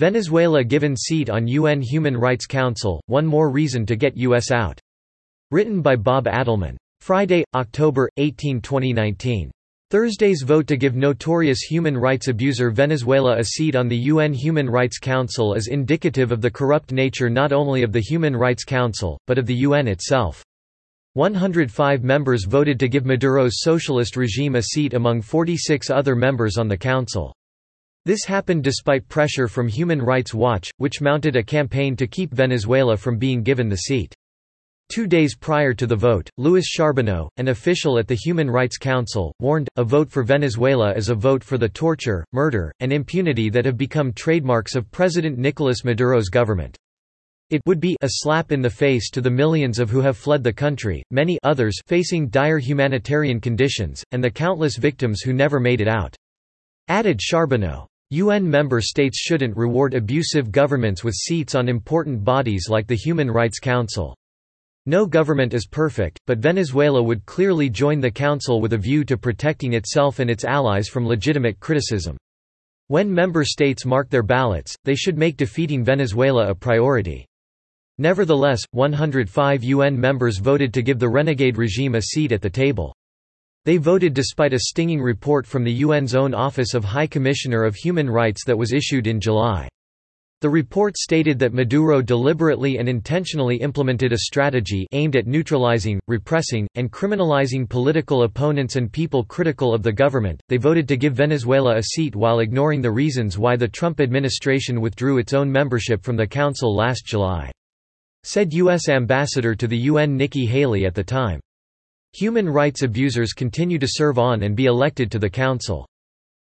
Venezuela given seat on UN Human Rights Council, one more reason to get US out. Written by Bob Adelmann. Friday, October, 18, 2019. Thursday's vote to give notorious human rights abuser Venezuela a seat on the UN Human Rights Council is indicative of the corrupt nature not only of the Human Rights Council, but of the UN itself. 105 members voted to give Maduro's socialist regime a seat among 46 other members on the council. This happened despite pressure from Human Rights Watch, which mounted a campaign to keep Venezuela from being given the seat. Two days prior to the vote, Luis Charbonneau, an official at the Human Rights Council, warned, a vote for Venezuela is a vote for the torture, murder, and impunity that have become trademarks of President Nicolas Maduro's government. It would be a slap in the face to the millions of who have fled the country, many others facing dire humanitarian conditions, and the countless victims who never made it out. Added Charbonneau. UN member states shouldn't reward abusive governments with seats on important bodies like the Human Rights Council. No government is perfect, but Venezuela would clearly join the Council with a view to protecting itself and its allies from legitimate criticism. When member states mark their ballots, they should make defeating Venezuela a priority. Nevertheless, 105 UN members voted to give the renegade regime a seat at the table. They voted despite a stinging report from the UN's own Office of High Commissioner of Human Rights that was issued in July. The report stated that Maduro deliberately and intentionally implemented a strategy aimed at neutralizing, repressing, and criminalizing political opponents and people critical of the government. They voted to give Venezuela a seat while ignoring the reasons why the Trump administration withdrew its own membership from the council last July. Said U.S. Ambassador to the UN Nikki Haley at the time. Human rights abusers continue to serve on and be elected to the Council.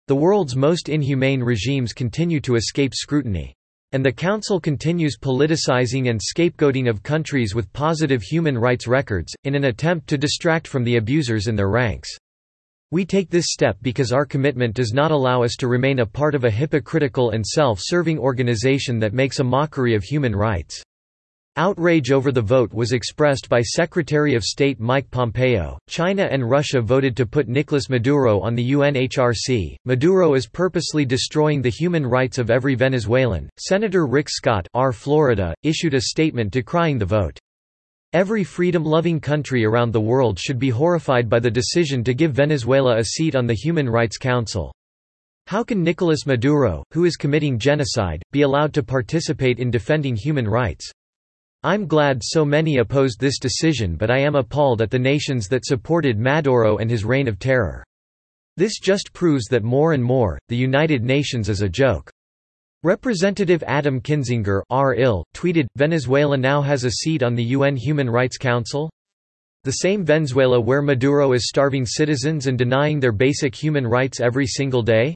The world's most inhumane regimes continue to escape scrutiny. And the Council continues politicizing and scapegoating of countries with positive human rights records, in an attempt to distract from the abusers in their ranks. We take this step because our commitment does not allow us to remain a part of a hypocritical and self-serving organization that makes a mockery of human rights. Outrage over the vote was expressed by Secretary of State Mike Pompeo. China and Russia voted to put Nicolas Maduro on the UNHRC. Maduro is purposely destroying the human rights of every Venezuelan. Senator Rick Scott, R. Florida, issued a statement decrying the vote. Every freedom-loving country around the world should be horrified by the decision to give Venezuela a seat on the Human Rights Council. How can Nicolas Maduro, who is committing genocide, be allowed to participate in defending human rights? I'm glad so many opposed this decision but I am appalled at the nations that supported Maduro and his reign of terror. This just proves that more and more, the United Nations is a joke. Representative Adam Kinzinger R. Ill, tweeted, Venezuela now has a seat on the UN Human Rights Council? The same Venezuela where Maduro is starving citizens and denying their basic human rights every single day?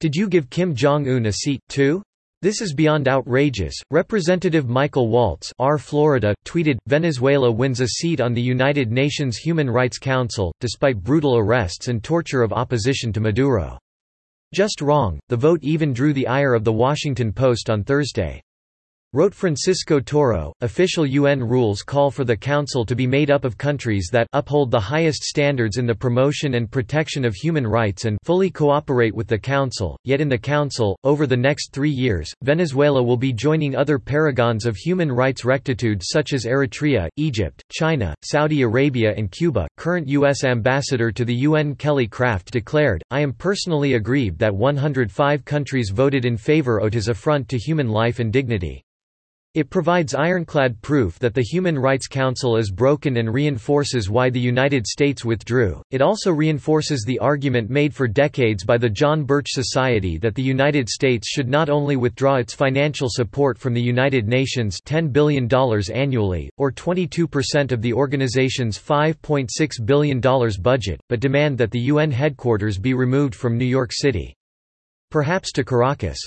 Did you give Kim Jong-un a seat, too? This is beyond outrageous. Representative Michael Waltz, R. Florida, tweeted, Venezuela wins a seat on the United Nations Human Rights Council, despite brutal arrests and torture of opposition to Maduro. Just wrong. The vote even drew the ire of The Washington Post on Thursday. Wrote Francisco Toro, official UN rules call for the Council to be made up of countries that uphold the highest standards in the promotion and protection of human rights and fully cooperate with the Council, yet in the Council, over the next three years, Venezuela will be joining other paragons of human rights rectitude such as Eritrea, Egypt, China, Saudi Arabia and Cuba. Current U.S. Ambassador to the UN Kelly Craft declared, I am personally aggrieved that 105 countries voted in favor of his affront to human life and dignity. It provides ironclad proof that the Human Rights Council is broken and reinforces why the United States withdrew. It also reinforces the argument made for decades by the John Birch Society that the United States should not only withdraw its financial support from the United Nations $10 billion annually, or 22% of the organization's $5.6 billion budget, but demand that the UN headquarters be removed from New York City. Perhaps to Caracas.